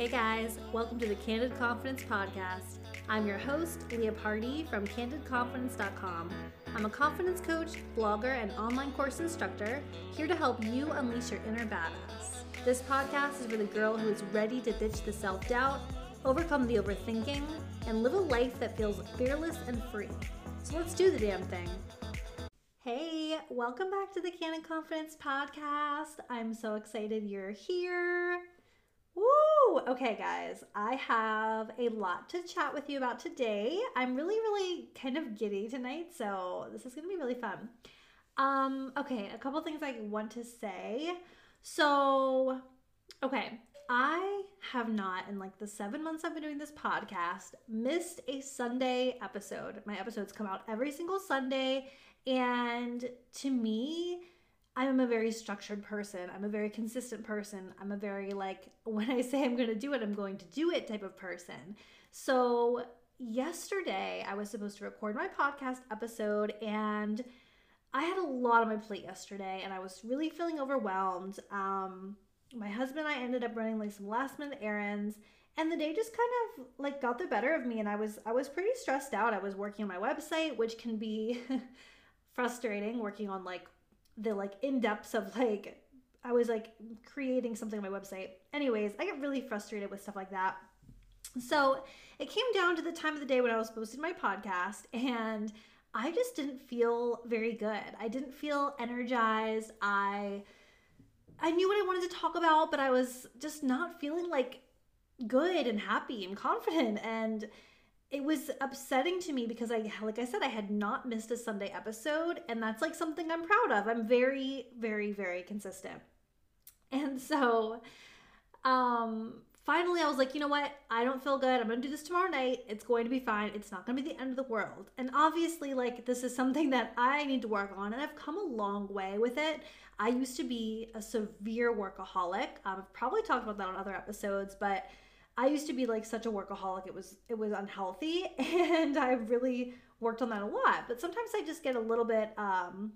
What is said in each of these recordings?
Hey guys, welcome to the Candid Confidence Podcast. I'm your host, Leah Party from CandidConfidence.com. I'm a confidence coach, blogger, and online course instructor here to help you unleash your inner badass. This podcast is for the girl who is ready to ditch the self doubt, overcome the overthinking, and live a life that feels fearless and free. So let's do the damn thing. Hey, welcome back to the Candid Confidence Podcast. I'm so excited you're here. Woo! Okay, guys, I have a lot to chat with you about today. I'm really, really kind of giddy tonight, so this is gonna be really fun. Um, okay, a couple things I want to say. So, okay, I have not, in like the seven months I've been doing this podcast, missed a Sunday episode. My episodes come out every single Sunday, and to me, I'm a very structured person. I'm a very consistent person. I'm a very like when I say I'm going to do it, I'm going to do it type of person. So, yesterday I was supposed to record my podcast episode and I had a lot on my plate yesterday and I was really feeling overwhelmed. Um my husband and I ended up running like some last minute errands and the day just kind of like got the better of me and I was I was pretty stressed out. I was working on my website, which can be frustrating working on like the like in depths of like I was like creating something on my website. Anyways, I get really frustrated with stuff like that. So it came down to the time of the day when I was posting my podcast, and I just didn't feel very good. I didn't feel energized. I I knew what I wanted to talk about, but I was just not feeling like good and happy and confident and it was upsetting to me because I like I said I had not missed a Sunday episode and that's like something I'm proud of. I'm very very very consistent. And so um finally I was like, you know what? I don't feel good. I'm to do this tomorrow night. It's going to be fine. It's not to be the end of the world. And obviously like this is something that I need to work on and I've come a long way with it. I used to be a severe workaholic. Um, I've probably talked about that on other episodes, but I used to be like such a workaholic. It was it was unhealthy and I really worked on that a lot. But sometimes I just get a little bit um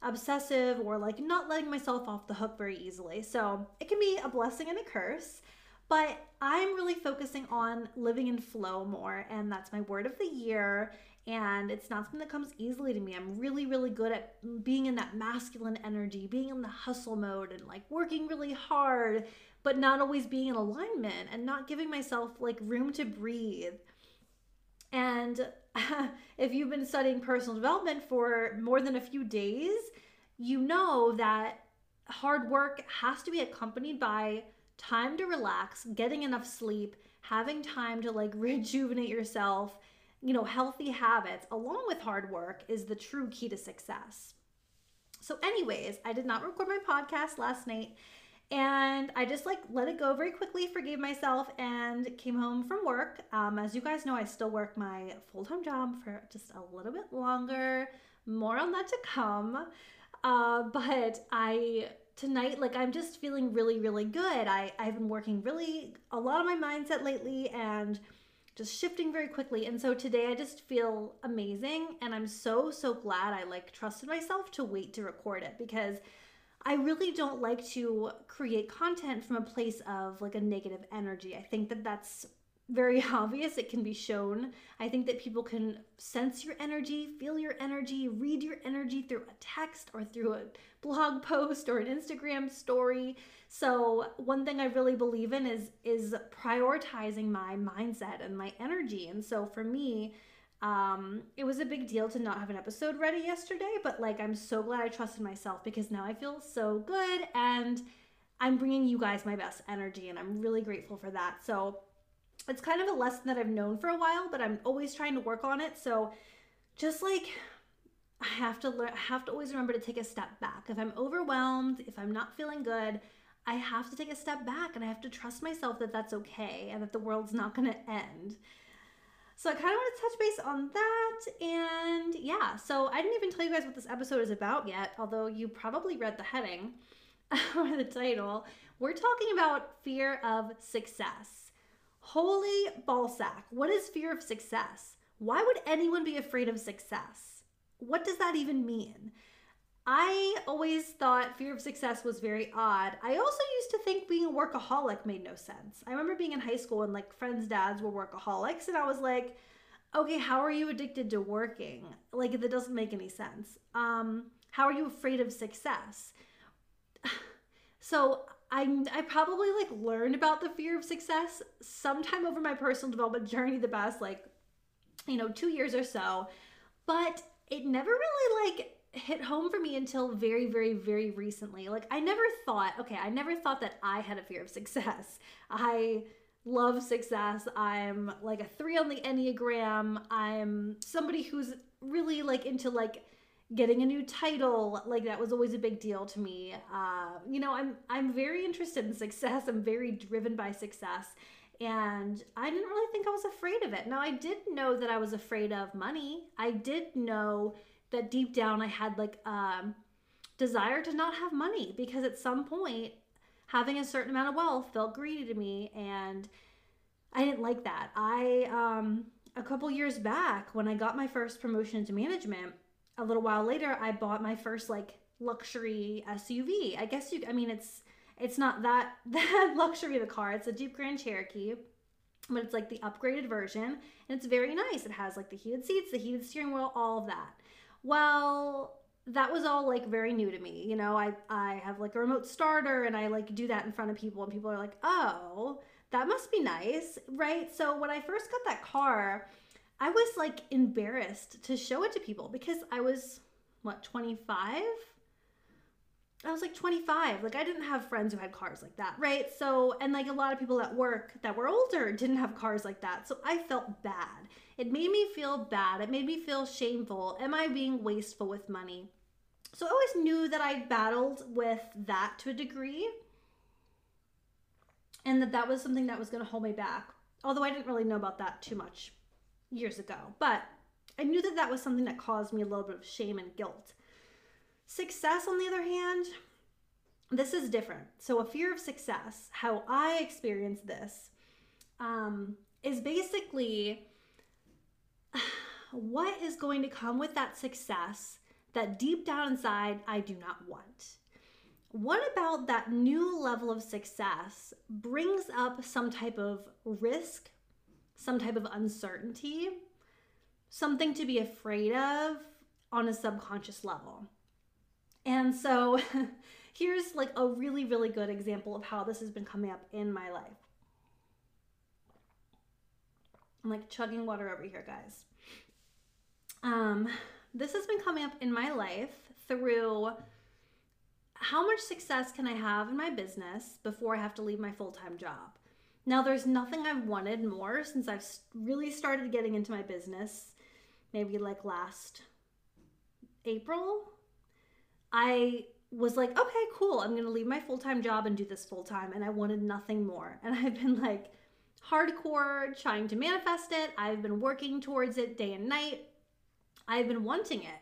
obsessive or like not letting myself off the hook very easily. So, it can be a blessing and a curse. But I'm really focusing on living in flow more and that's my word of the year and it's not something that comes easily to me. I'm really, really good at being in that masculine energy, being in the hustle mode, and like working really hard, but not always being in alignment and not giving myself like room to breathe. And if you've been studying personal development for more than a few days, you know that hard work has to be accompanied by time to relax, getting enough sleep, having time to like rejuvenate yourself. You know, healthy habits along with hard work is the true key to success. So, anyways, I did not record my podcast last night and I just like let it go very quickly, forgave myself, and came home from work. Um, as you guys know, I still work my full time job for just a little bit longer. More on that to come. Uh, but I tonight like i'm just feeling really really good i i've been working really a lot of my mindset lately and just shifting very quickly and so today i just feel amazing and i'm so so glad i like trusted myself to wait to record it because I really don't like to create content from a place of like a negative energy. I think that that's very obvious. It can be shown. I think that people can sense your energy, feel your energy, read your energy through a text or through a blog post or an Instagram story. So, one thing I really believe in is is prioritizing my mindset and my energy. And so for me, um, it was a big deal to not have an episode ready yesterday, but like I'm so glad I trusted myself because now I feel so good and I'm bringing you guys my best energy and I'm really grateful for that. So it's kind of a lesson that I've known for a while, but I'm always trying to work on it. So just like I have to learn, I have to always remember to take a step back. If I'm overwhelmed, if I'm not feeling good, I have to take a step back and I have to trust myself that that's okay and that the world's not going to end. So I kind of want to touch base on that. And yeah, so I didn't even tell you guys what this episode is about yet, although you probably read the heading or the title. We're talking about fear of success. Holy ballsack. What is fear of success? Why would anyone be afraid of success? What does that even mean? I always thought fear of success was very odd. I also used to think being a workaholic made no sense. I remember being in high school and like friends' dads were workaholics, and I was like, okay, how are you addicted to working? Like, that doesn't make any sense. Um, how are you afraid of success? So I I probably like learned about the fear of success sometime over my personal development journey the past like you know 2 years or so, but it never really like hit home for me until very very very recently. Like I never thought, okay, I never thought that I had a fear of success. I love success. I'm like a 3 on the Enneagram. I'm somebody who's really like into like getting a new title like that was always a big deal to me uh, you know i'm i'm very interested in success i'm very driven by success and i didn't really think i was afraid of it now i did know that i was afraid of money i did know that deep down i had like a um, desire to not have money because at some point having a certain amount of wealth felt greedy to me and i didn't like that i um a couple years back when i got my first promotion to management a little while later, I bought my first like luxury SUV. I guess you, I mean, it's it's not that that luxury of a car. It's a Jeep Grand Cherokee, but it's like the upgraded version, and it's very nice. It has like the heated seats, the heated steering wheel, all of that. Well, that was all like very new to me. You know, I I have like a remote starter, and I like do that in front of people, and people are like, oh. That must be nice, right? So when I first got that car, I was like embarrassed to show it to people because I was what 25 I was like 25. Like I didn't have friends who had cars like that, right? So, and like a lot of people at work that were older didn't have cars like that. So I felt bad. It made me feel bad. It made me feel shameful. Am I being wasteful with money? So I always knew that I battled with that to a degree. And that that was something that was going to hold me back. Although I didn't really know about that too much years ago, but I knew that that was something that caused me a little bit of shame and guilt. Success, on the other hand, this is different. So, a fear of success, how I experience this, um, is basically what is going to come with that success that deep down inside I do not want. What about that new level of success brings up some type of risk some type of uncertainty, something to be afraid of on a subconscious level. And so here's like a really, really good example of how this has been coming up in my life. I'm like chugging water over here, guys. Um, this has been coming up in my life through how much success can I have in my business before I have to leave my full time job? Now, there's nothing I've wanted more since I've really started getting into my business, maybe like last April. I was like, okay, cool. I'm going to leave my full time job and do this full time. And I wanted nothing more. And I've been like hardcore trying to manifest it. I've been working towards it day and night. I've been wanting it.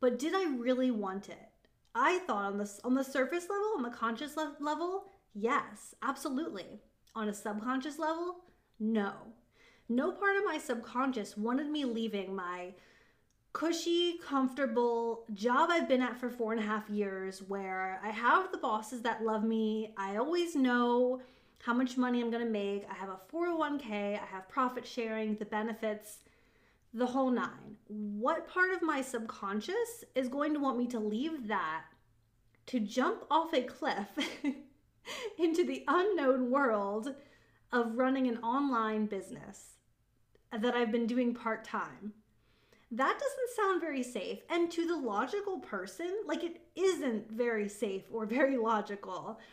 But did I really want it? I thought on this on the surface level, on the conscious level, yes, absolutely on a subconscious level? No. No part of my subconscious wanted me leaving my cushy, comfortable job I've been at for four and a half years where I have the bosses that love me. I always know how much money I'm going to make. I have a 401k, I have profit sharing, the benefits, the whole nine. What part of my subconscious is going to want me to leave that to jump off a cliff into the unknown world of running an online business that I've been doing part time. That doesn't sound very safe. And to the logical person, like it isn't very safe or very logical.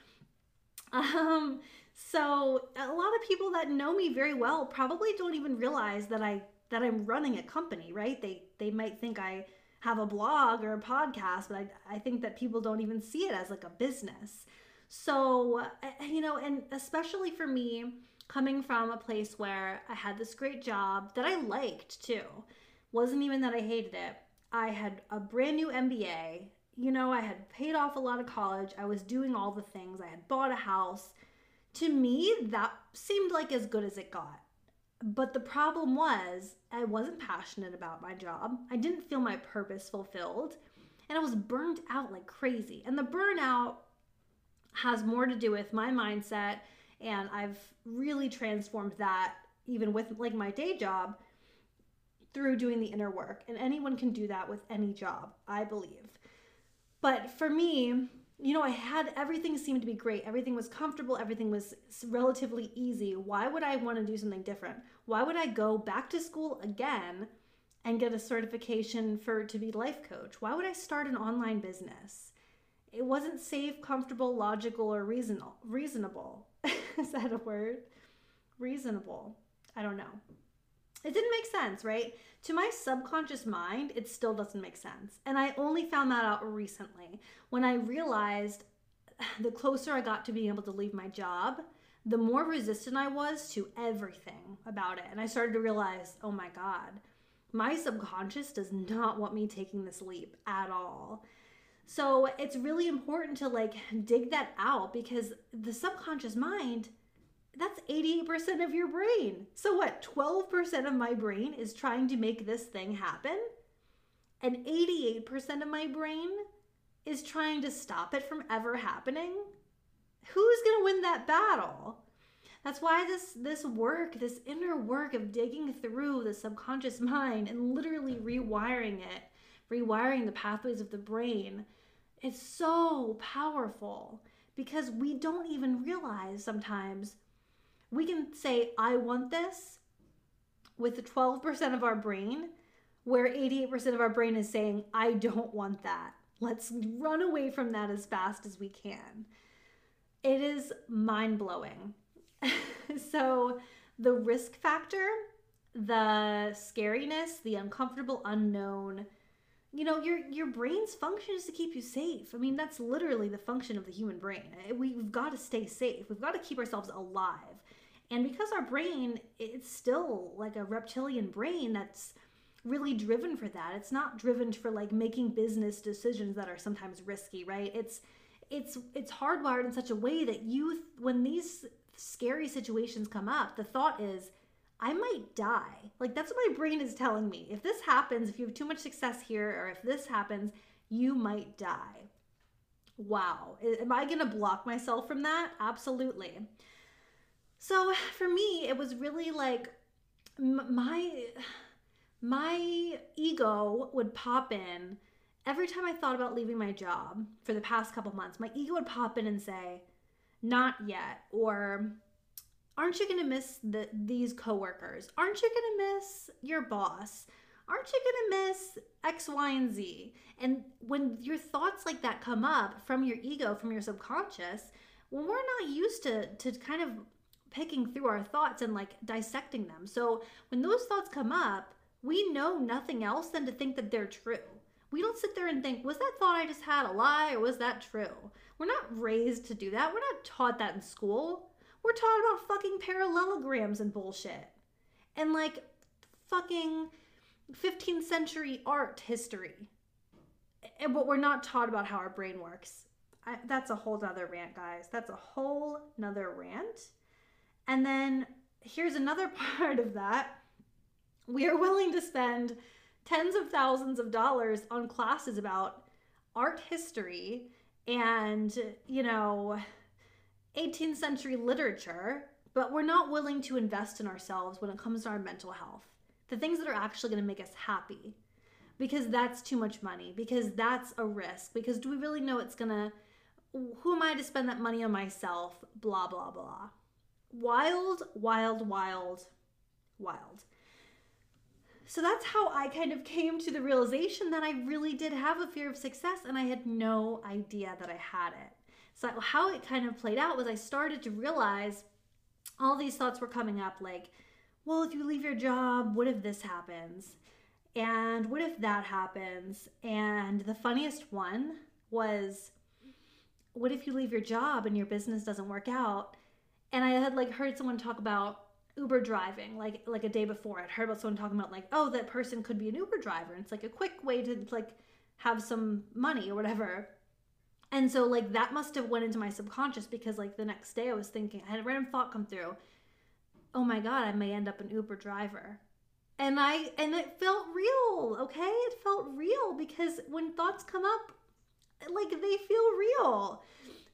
Um, so a lot of people that know me very well probably don't even realize that I that I'm running a company, right? They they might think I have a blog or a podcast, but I, I think that people don't even see it as like a business. So, you know, and especially for me, coming from a place where I had this great job that I liked too, wasn't even that I hated it. I had a brand new MBA. You know, I had paid off a lot of college. I was doing all the things. I had bought a house. To me, that seemed like as good as it got. But the problem was, I wasn't passionate about my job. I didn't feel my purpose fulfilled. and I was burnt out like crazy. And the burnout has more to do with my mindset and I've really transformed that even with like my day job through doing the inner work. And anyone can do that with any job, I believe. But for me, you know, I had everything seemed to be great. Everything was comfortable. Everything was relatively easy. Why would I want to do something different? Why would I go back to school again and get a certification for to be life coach? Why would I start an online business? It wasn't safe, comfortable, logical, or reasonable. Reasonable. Is that a word? Reasonable. I don't know. It didn't make sense, right? To my subconscious mind, it still doesn't make sense. And I only found that out recently when I realized the closer I got to being able to leave my job, the more resistant I was to everything about it. And I started to realize, oh my God, my subconscious does not want me taking this leap at all. So it's really important to like dig that out because the subconscious mind that's 88% of your brain. So what? 12% of my brain is trying to make this thing happen, and 88% of my brain is trying to stop it from ever happening. Who's going to win that battle? That's why this this work, this inner work of digging through the subconscious mind and literally rewiring it, rewiring the pathways of the brain, is so powerful because we don't even realize sometimes we can say, I want this with the 12% of our brain, where 88% of our brain is saying, I don't want that. Let's run away from that as fast as we can. It is mind blowing. so, the risk factor, the scariness, the uncomfortable unknown, you know your your brain's function is to keep you safe i mean that's literally the function of the human brain we've got to stay safe we've got to keep ourselves alive and because our brain, it's still like a reptilian brain that's really driven for that. It's not driven for like making business decisions that are sometimes risky, right? It's it's it's hardwired in such a way that you when these scary situations come up, the thought is I might die. Like that's what my brain is telling me. If this happens, if you have too much success here or if this happens, you might die. Wow. Am I going to block myself from that? Absolutely. So for me, it was really like my my ego would pop in every time I thought about leaving my job for the past couple months. My ego would pop in and say, "Not yet," or "Aren't you going to miss the, these coworkers? Aren't you going to miss your boss?" aren't you going to miss X, Y, and Z? And when your thoughts like that come up from your ego, from your subconscious, when we're not used to, to kind of picking through our thoughts and like dissecting them. So when those thoughts come up, we know nothing else than to think that they're true. We don't sit there and think, was that thought I just had a lie or was that true? We're not raised to do that. We're not taught that in school. We're taught about fucking parallelograms and bullshit. And like fucking 15th century art history. And but we're not taught about how our brain works. I, that's a whole nother rant, guys. That's a whole nother rant. And then here's another part of that we are willing to spend tens of thousands of dollars on classes about art history and, you know, 18th century literature, but we're not willing to invest in ourselves when it comes to our mental health. The things that are actually going to make us happy. Because that's too much money, because that's a risk, because do we really know it's going to, who am I to spend that money on myself? Blah, blah, blah wild, wild, wild, wild. So that's how I kind of came to the realization that I really did have a fear of success and I had no idea that I had it. So, how it kind of played out was I started to realize all these thoughts were coming up like, well, if you leave your job, what if this happens? And what if that happens? And the funniest one was, what if you leave your job and your business doesn't work out? And I had like heard someone talk about Uber driving like like a day before. I'd heard about someone talking about like, oh, that person could be an Uber driver. And it's like a quick way to like have some money or whatever. And so like that must have went into my subconscious because like the next day I was thinking I had a random thought come through. Oh my god, I may end up an Uber driver. And I and it felt real, okay? It felt real because when thoughts come up, like they feel real.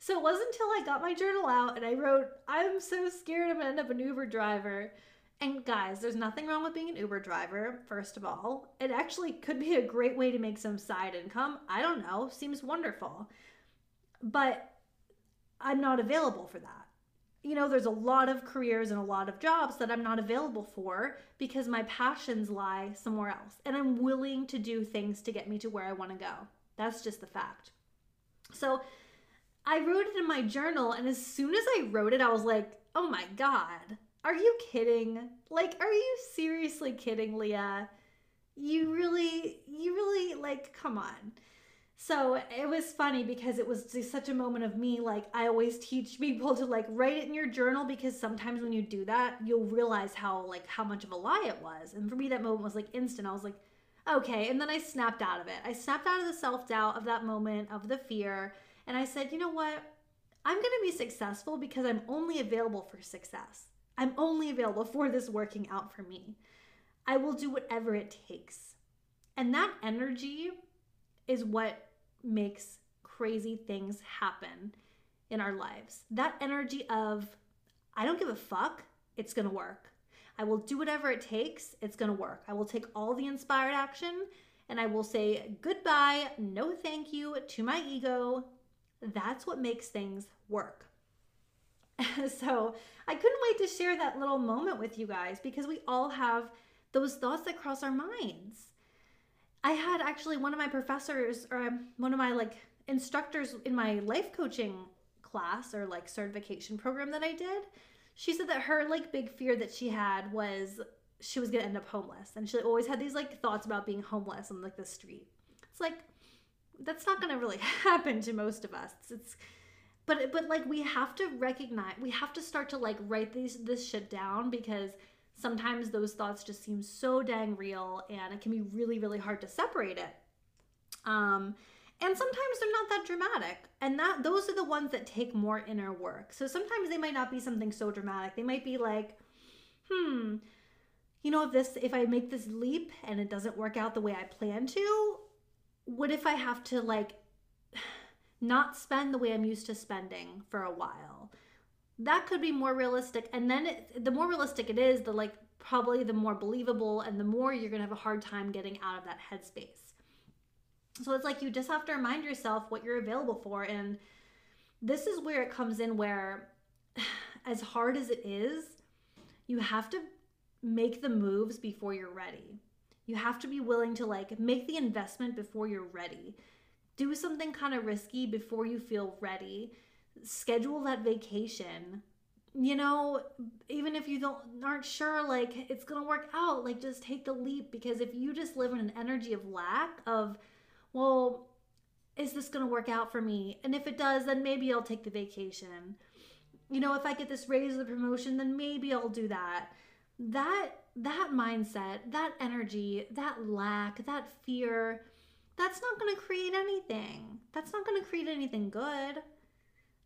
So it wasn't until I got my journal out and I wrote, I'm so scared I'm gonna end up an Uber driver. And guys, there's nothing wrong with being an Uber driver, first of all. It actually could be a great way to make some side income. I don't know, seems wonderful. But I'm not available for that. You know, there's a lot of careers and a lot of jobs that I'm not available for because my passions lie somewhere else. And I'm willing to do things to get me to where I want to go. That's just the fact. So I wrote it in my journal, and as soon as I wrote it, I was like, oh my God, are you kidding? Like, are you seriously kidding, Leah? You really, you really, like, come on. So it was funny because it was just such a moment of me. Like, I always teach people to like write it in your journal because sometimes when you do that, you'll realize how, like, how much of a lie it was. And for me, that moment was like instant. I was like, okay. And then I snapped out of it. I snapped out of the self doubt of that moment, of the fear. And I said, you know what? I'm going to be successful because I'm only available for success. I'm only available for this working out for me. I will do whatever it takes. And that energy is what makes crazy things happen in our lives. That energy of, I don't give a fuck, it's gonna work. I will do whatever it takes, it's gonna work. I will take all the inspired action and I will say goodbye, no thank you to my ego. That's what makes things work. so I couldn't wait to share that little moment with you guys because we all have those thoughts that cross our minds. I had actually one of my professors or um, one of my like instructors in my life coaching class or like certification program that I did. She said that her like big fear that she had was she was gonna end up homeless, and she always had these like thoughts about being homeless on like the street. It's like that's not gonna really happen to most of us. It's, it's but but like we have to recognize we have to start to like write these this shit down because sometimes those thoughts just seem so dang real and it can be really really hard to separate it. Um and sometimes they're not that dramatic and that those are the ones that take more inner work. So sometimes they might not be something so dramatic. They might be like hmm you know if this if i make this leap and it doesn't work out the way i plan to what if i have to like not spend the way I'm used to spending for a while. That could be more realistic. And then it, the more realistic it is, the like probably the more believable and the more you're going to have a hard time getting out of that headspace. So it's like you just have to remind yourself what you're available for. And this is where it comes in where, as hard as it is, you have to make the moves before you're ready. You have to be willing to like make the investment before you're ready do something kind of risky before you feel ready. Schedule that vacation. You know, even if you don't aren't sure like it's going to work out, like just take the leap because if you just live in an energy of lack of well, is this going to work out for me? And if it does, then maybe I'll take the vacation. You know, if I get this raise or the promotion, then maybe I'll do that. That that mindset, that energy, that lack, that fear, that's not going to create anything. That's not going to create anything good.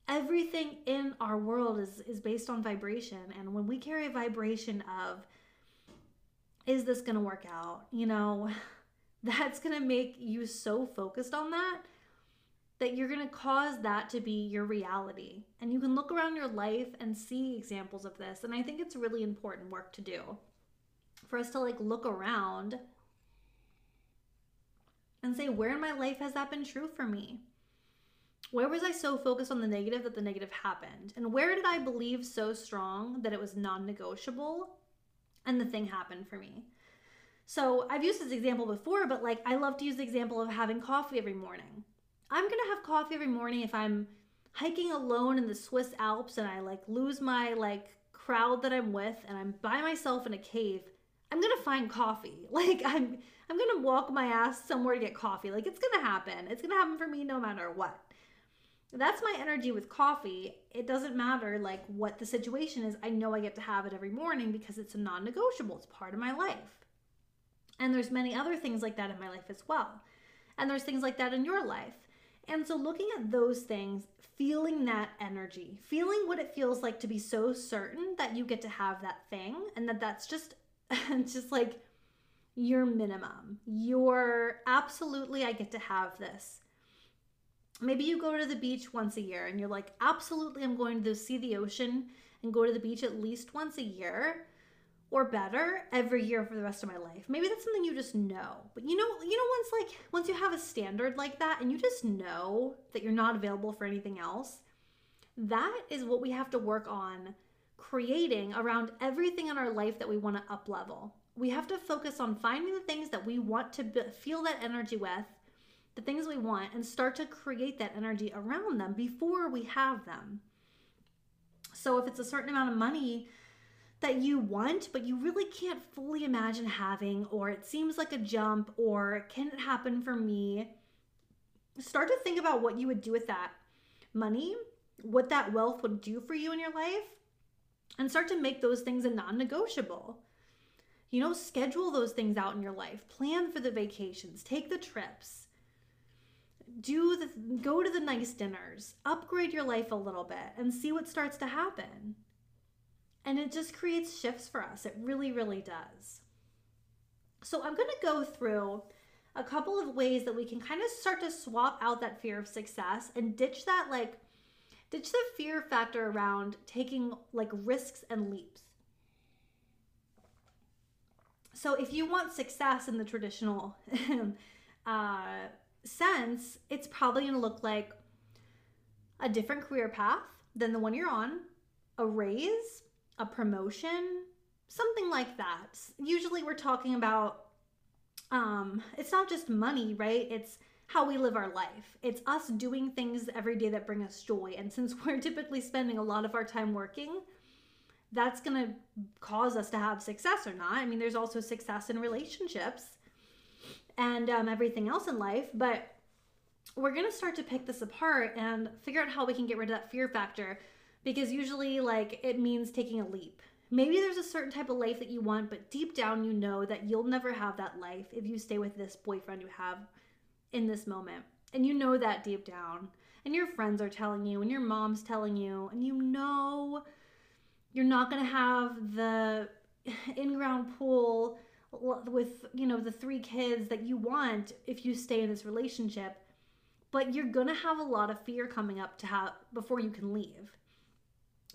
Everything in our world is is based on vibration and when we carry a vibration of is this going to work out? You know, that's going to make you so focused on that that you're going to cause that to be your reality. And you can look around your life and see examples of this. And I think it's really important work to do for us to like look around and say, where in my life has that been true for me? Where was I so focused on the negative that the negative happened? And where did I believe so strong that it was non negotiable and the thing happened for me? So I've used this example before, but like I love to use the example of having coffee every morning. I'm gonna have coffee every morning if I'm hiking alone in the Swiss Alps and I like lose my like crowd that I'm with and I'm by myself in a cave. I'm gonna find coffee. Like I'm I'm gonna walk my ass somewhere to get coffee. Like it's gonna happen. It's gonna happen for me no matter what. That's my energy with coffee. It doesn't matter like what the situation is. I know I get to have it every morning because it's a non-negotiable. It's part of my life. And there's many other things like that in my life as well. And there's things like that in your life. And so looking at those things, feeling that energy, feeling what it feels like to be so certain that you get to have that thing and that that's just just like your minimum. Your absolutely, I get to have this. Maybe you go to the beach once a year and you're like, absolutely, I'm going to see the ocean and go to the beach at least once a year or better every year for the rest of my life. Maybe that's something you just know. But you know, you know once like once you have a standard like that and you just know that you're not available for anything else, that is what we have to work on creating around everything in our life that we want to up level. We have to focus on finding the things that we want to be- feel that energy with, the things we want, and start to create that energy around them before we have them. So if it's a certain amount of money that you want, but you really can't fully imagine having, or it seems like a jump, or can it happen for me? Start to think about what you would do with that money, what that wealth would do for you in your life, and start to make those things a non negotiable. You know, schedule those things out in your life, plan for the vacations, take the trips. Do the go to the nice dinners, upgrade your life a little bit and see what starts to happen. And it just creates shifts for us. It really, really does. So I'm going to go through a couple of ways that we can kind of start to swap out that fear of success and ditch that like ditch the fear factor around taking like risks and leaps. So if you want success in the traditional uh, sense, it's probably going to look like a different career path than the one you're on, a raise, a promotion, something like that. Usually we're talking about um it's not just money, right? It's how we live our life. It's us doing things every day that bring us joy. And since we're typically spending a lot of our time working, that's going to cause us to have success or not. I mean, there's also success in relationships and um, everything else in life, but we're going to start to pick this apart and figure out how we can get rid of that fear factor because usually like it means taking a leap. Maybe there's a certain type of life that you want, but deep down you know that you'll never have that life if you stay with this boyfriend you have in this moment. And you know that deep down. And your friends are telling you, and your mom's telling you, and you know you're not going to have the in-ground pool with, you know, the three kids that you want if you stay in this relationship. But you're going to have a lot of fear coming up to have before you can leave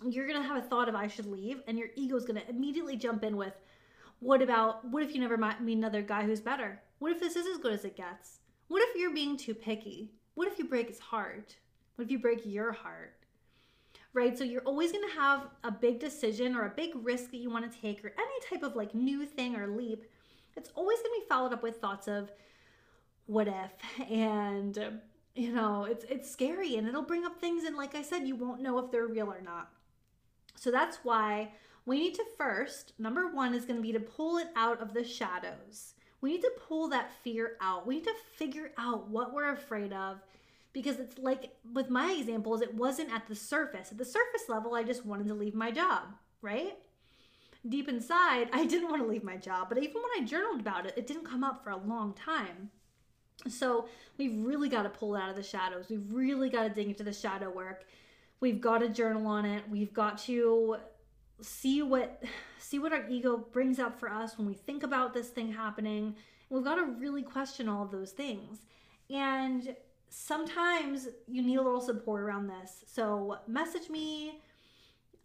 you're going to have a thought of I should leave, and your ego is going to immediately jump in with, what about, what if you never meet another guy who's better? What if this is as good as it gets? What if you're being too picky? What if you break his heart? What if you break your heart? Right? So you're always going to have a big decision or a big risk that you want to take or any type of like new thing or leap. It's always going to be followed up with thoughts of what if and you know, it's it's scary and it'll bring up things and like I said you won't know if they're real or not. So that's why we need to first, number one is going to be to pull it out of the shadows. We need to pull that fear out. We need to figure out what we're afraid of because it's like with my examples, it wasn't at the surface. At the surface level, I just wanted to leave my job, right? Deep inside, I didn't want to leave my job, but even when I journaled about it, it didn't come up for a long time. So we've really got to pull out of the shadows. We've really got to dig into the shadow work we've got to journal on it we've got to see what see what our ego brings up for us when we think about this thing happening. We've got to really question all of those things. And sometimes you need a little support around this. So message me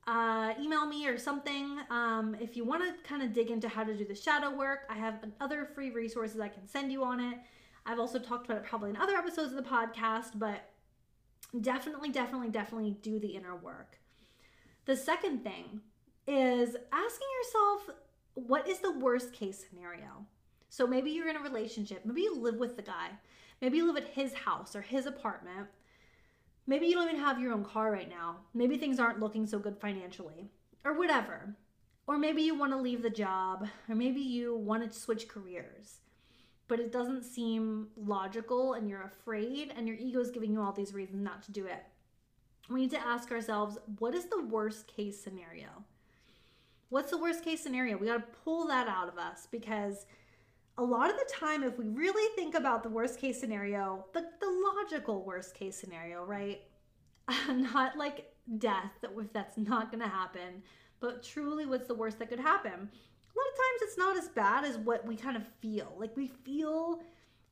uh, email me or something um, if you want to kind of dig into how to do the shadow work. I have other free resources i can send you on it. I've also talked about it probably in other episodes of the podcast but definitely, definitely, definitely do the inner work. The second thing is asking yourself, what is the worst case scenario? So maybe you're in a relationship, maybe you live with the guy, maybe you live at his house or his apartment. Maybe you don't even have your own car right now. Maybe things aren't looking so good financially, or whatever. Or maybe you want to leave the job, or maybe you want to switch careers but it doesn't seem logical and you're afraid and your ego is giving you all these reasons not to do it. We need to ask ourselves what is the worst case scenario? What's the worst case scenario? We got to pull that out of us because a lot of the time, if we really think about the worst case scenario, the, the logical worst case scenario, right? not like death, if that's not going to happen, but truly what's the worst that could happen? a lot of times it's not as bad as what we kind of feel. Like we feel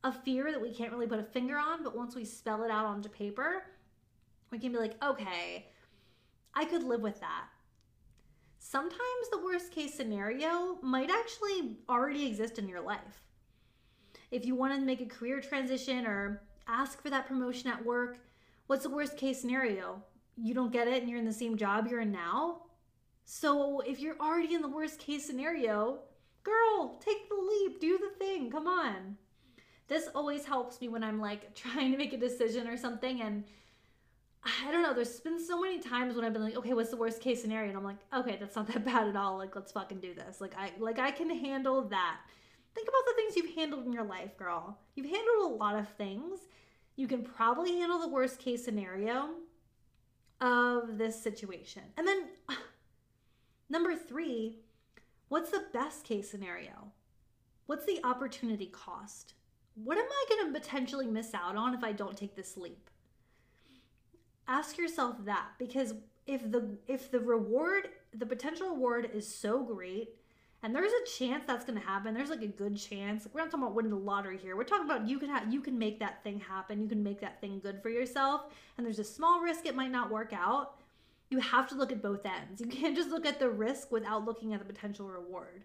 a fear that we can't really put a finger on, but once we spell it out onto paper, we can be like, okay, I could live with that. Sometimes the worst case scenario might actually already exist in your life. If you want to make a career transition or ask for that promotion at work, what's the worst case scenario? You don't get it and you're in the same job you're in now? So if you're already in the worst case scenario, girl, take the leap, do the thing, come on. This always helps me when I'm like trying to make a decision or something and I don't know, there's been so many times when I've been like, okay, what's the worst case scenario? And I'm like, okay, that's not that bad at all. Like, let's fucking do this. Like I like I can handle that. Think about the things you've handled in your life, girl. You've handled a lot of things. You can probably handle the worst case scenario of this situation. And then number 3, what's the best case scenario? What's the opportunity cost? what am I going to potentially miss out on if I don't take this leap? Ask yourself that because if the if the reward, the potential reward is so great, and there's a chance that's going to happen. There's like a good chance. Like we're not talking about winning the lottery here. We're talking about you can have you can make that thing happen. You can make that thing good for yourself. And there's a small risk it might not work out. You have to look at both ends. You can't just look at the risk without looking at the potential reward.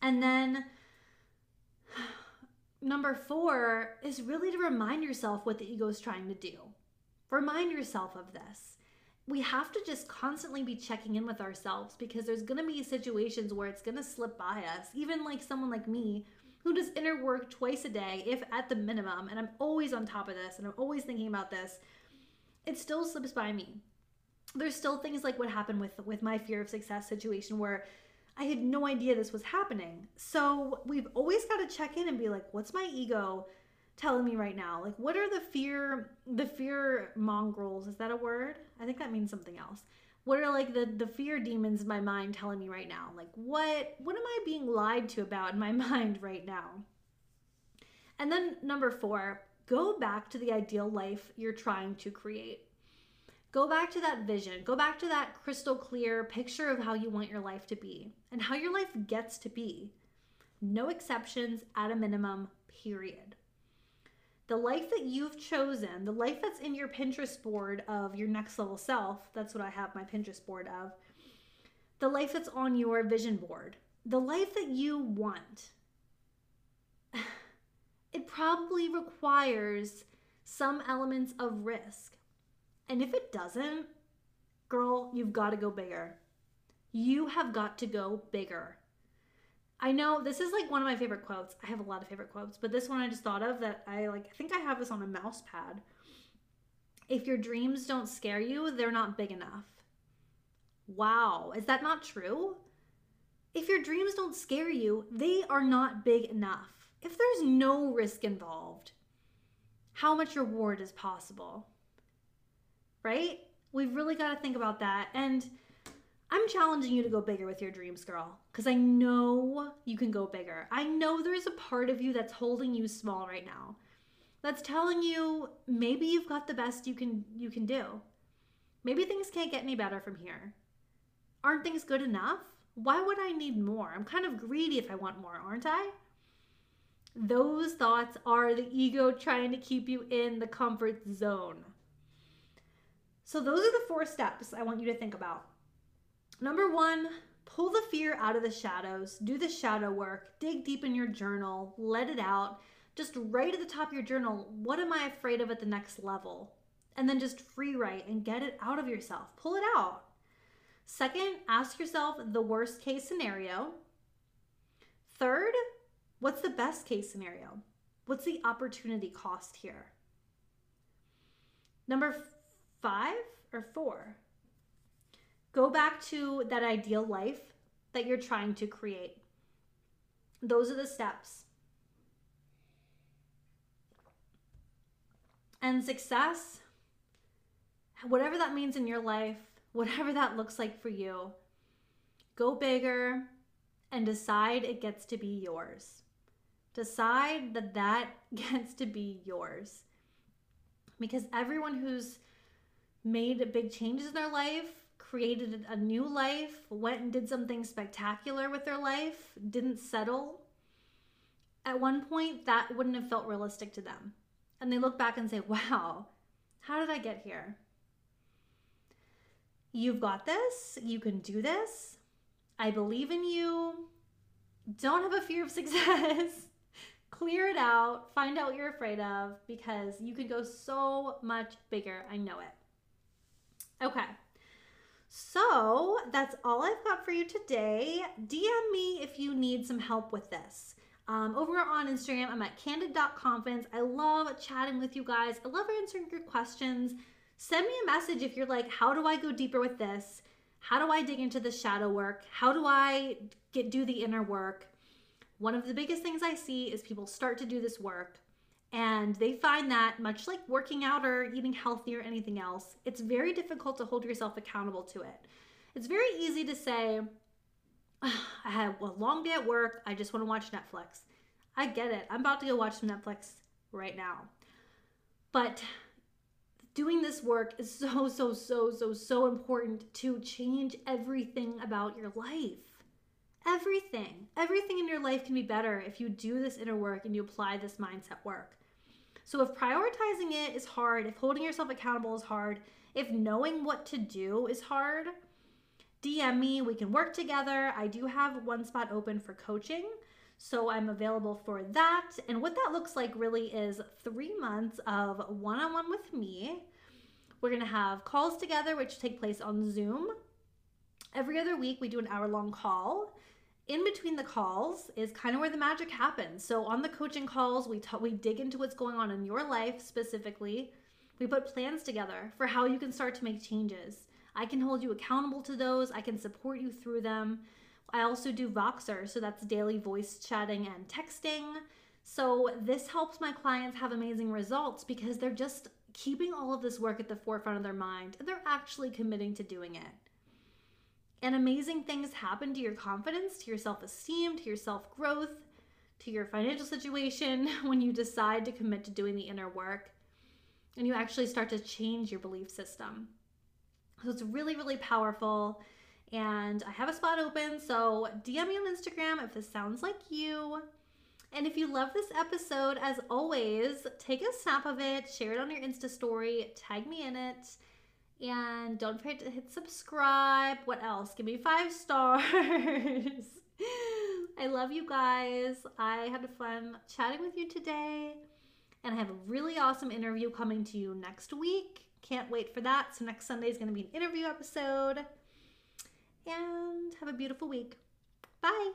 And then number four is really to remind yourself what the ego is trying to do. Remind yourself of this. We have to just constantly be checking in with ourselves because there's going to be situations where it's going to slip by us. Even like someone like me who does inner work twice a day, if at the minimum, and I'm always on top of this and I'm always thinking about this, it still slips by me. There's still things like what happened with with my fear of success situation where I had no idea this was happening. So we've always got to check in and be like, what's my ego telling me right now? Like, what are the fear, the fear mongrels? Is that a word? I think that means something else. What are like the the fear demons in my mind telling me right now? Like, what what am I being lied to about in my mind right now? And then number four, go back to the ideal life you're trying to create. Go back to that vision. Go back to that crystal clear picture of how you want your life to be and how your life gets to be. No exceptions at a minimum, period. The life that you've chosen, the life that's in your Pinterest board of your next level self, that's what I have my Pinterest board of, the life that's on your vision board, the life that you want, it probably requires some elements of risk and if it doesn't, girl, you've got to go bigger. You have got to go bigger. I know this is like one of my favorite quotes. I have a lot of favorite quotes, but this one I just thought of that I like I think I have this on a mouse pad. If your dreams don't scare you, they're not big enough. Wow, is that not true? If your dreams don't scare you, they are not big enough. If there's no risk involved, how much reward is possible? right? We've really got to think about that. And I'm challenging you to go bigger with your dreams, girl, because I know you can go bigger. I know there's a part of you that's holding you small right now. That's telling you maybe you've got the best you can you can do. Maybe things can't get any better from here. Aren't things good enough? Why would I need more? I'm kind of greedy if I want more, aren't I? Those thoughts are the ego trying to keep you in the comfort zone. So, those are the four steps I want you to think about. Number one, pull the fear out of the shadows, do the shadow work, dig deep in your journal, let it out. Just write at the top of your journal, what am I afraid of at the next level? And then just free write and get it out of yourself. Pull it out. Second, ask yourself the worst case scenario. Third, what's the best case scenario? What's the opportunity cost here? Number five or four. Go back to that ideal life that you're trying to create. Those are the steps. And success, whatever that means in your life, whatever that looks like for you, go bigger and decide it gets to be yours. Decide that that gets to be yours. Because everyone who's made big changes in their life, created a new life, went and did something spectacular with their life, didn't settle, at one point that wouldn't have felt realistic to them. And they look back and say, wow, how did I get here? You've got this. You can do this. I believe in you. Don't have a fear of success. Clear it out. Find out what you're afraid of because you can go so much bigger. I know it. Okay. So that's all I've got for you today. DM me if you need some help with this. Um, over on Instagram, I'm at candid.confidence. I love chatting with you guys. I love answering your questions. Send me a message if you're like, how do I go deeper with this? How do I dig into the shadow work? How do I get do the inner work? One of the biggest things I see is people start to do this work and they find that much like working out or eating healthy or anything else, it's very difficult to hold yourself accountable to it. It's very easy to say, I had a long day at work. I just want to watch Netflix. I get it. I'm about to go watch some Netflix right now. But doing this work is so, so, so, so, so important to change everything about your life. Everything. Everything in your life can be better if you do this inner work and you apply this mindset work. So, if prioritizing it is hard, if holding yourself accountable is hard, if knowing what to do is hard, DM me. We can work together. I do have one spot open for coaching. So I'm available for that. And what that looks like really is three months of one on one with me. We're going to have calls together, which take place on Zoom. Every other week, we do an hour long call. In between the calls is kind of where the magic happens. So on the coaching calls, we t- we dig into what's going on in your life specifically. We put plans together for how you can start to make changes. I can hold you accountable to those. I can support you through them. I also do Voxer, so that's daily voice chatting and texting. So this helps my clients have amazing results because they're just keeping all of this work at the forefront of their mind and they're actually committing to doing it. And amazing things happen to your confidence, to your self esteem, to your self growth, to your financial situation when you decide to commit to doing the inner work and you actually start to change your belief system. So it's really, really powerful and I have a spot open. So DM me on Instagram if this sounds like you. And if you love this episode, as always, take a snap of it, share it on your Insta story, tag me in it, and don't forget to hit subscribe. What else? Give me five stars. I love you guys. I had fun chatting with you today, and I have a really awesome interview coming to you next week. Can't wait for that. So, next Sunday is going to be an interview episode and have a beautiful week. Bye.